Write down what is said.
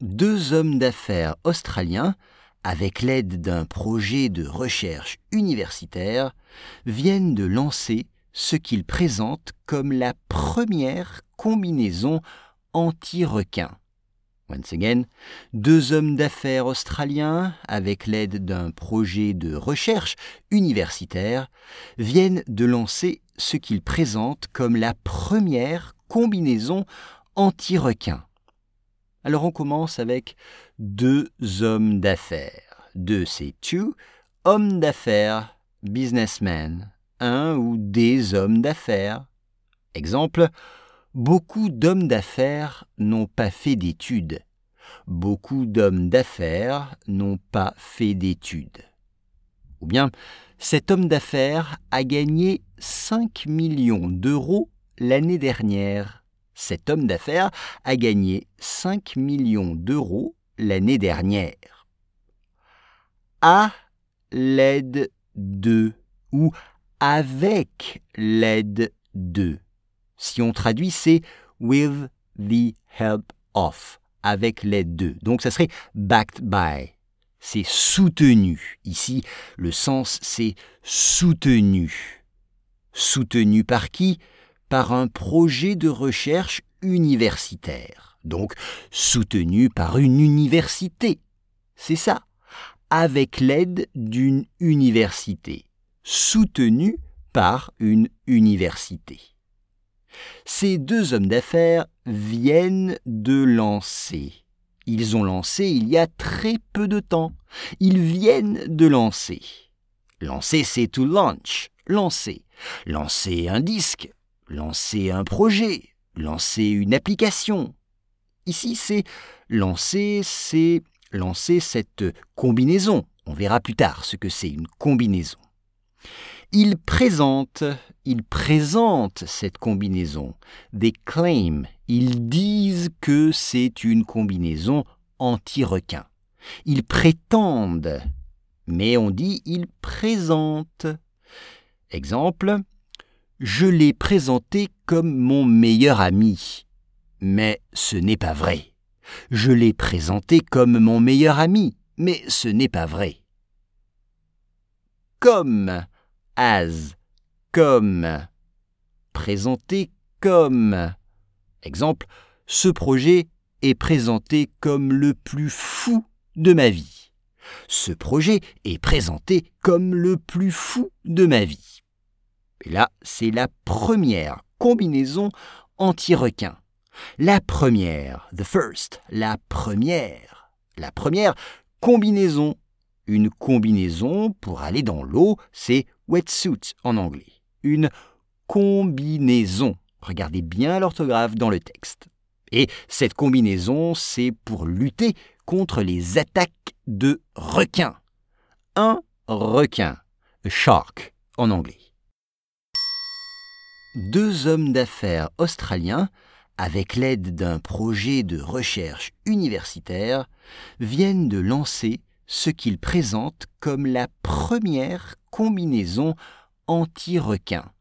deux hommes d'affaires australiens, avec l'aide d'un projet de recherche universitaire, viennent de lancer ce qu'ils présentent comme la première combinaison anti-requin. Once again, deux hommes d'affaires australiens, avec l'aide d'un projet de recherche universitaire, viennent de lancer ce qu'ils présentent comme la première combinaison anti-requin. Alors on commence avec deux hommes d'affaires. Deux, c'est two. Hommes d'affaires, businessmen. Un ou des hommes d'affaires. Exemple, Beaucoup d'hommes d'affaires n'ont pas fait d'études. Beaucoup d'hommes d'affaires n'ont pas fait d'études. Ou bien, cet homme d'affaires a gagné 5 millions d'euros l'année dernière. Cet homme d'affaires a gagné 5 millions d'euros l'année dernière. À l'aide de ou avec l'aide de. Si on traduit, c'est with the help of, avec l'aide de. Donc ça serait backed by. C'est soutenu. Ici, le sens, c'est soutenu. Soutenu par qui? Par un projet de recherche universitaire. Donc soutenu par une université. C'est ça. Avec l'aide d'une université. Soutenu par une université. Ces deux hommes d'affaires viennent de lancer. Ils ont lancé il y a très peu de temps. Ils viennent de lancer. Lancer, c'est to launch, lancer. Lancer un disque, lancer un projet, lancer une application. Ici, c'est lancer, c'est lancer cette combinaison. On verra plus tard ce que c'est une combinaison. Ils présentent, ils présentent cette combinaison. They claim, ils disent que c'est une combinaison anti-requin. Ils prétendent, mais on dit ils présentent. Exemple, je l'ai présenté comme mon meilleur ami. Mais ce n'est pas vrai. Je l'ai présenté comme mon meilleur ami, mais ce n'est pas vrai. Comme as, comme. Présenté comme. Exemple, ce projet est présenté comme le plus fou de ma vie. Ce projet est présenté comme le plus fou de ma vie. Et là, c'est la première combinaison anti-requin. La première, the first, la première, la première combinaison. Une combinaison pour aller dans l'eau, c'est wetsuit en anglais. Une combinaison. Regardez bien l'orthographe dans le texte. Et cette combinaison, c'est pour lutter contre les attaques de requins. Un requin, a shark en anglais. Deux hommes d'affaires australiens, avec l'aide d'un projet de recherche universitaire, viennent de lancer ce qu'ils présentent comme la première combinaison anti-requin.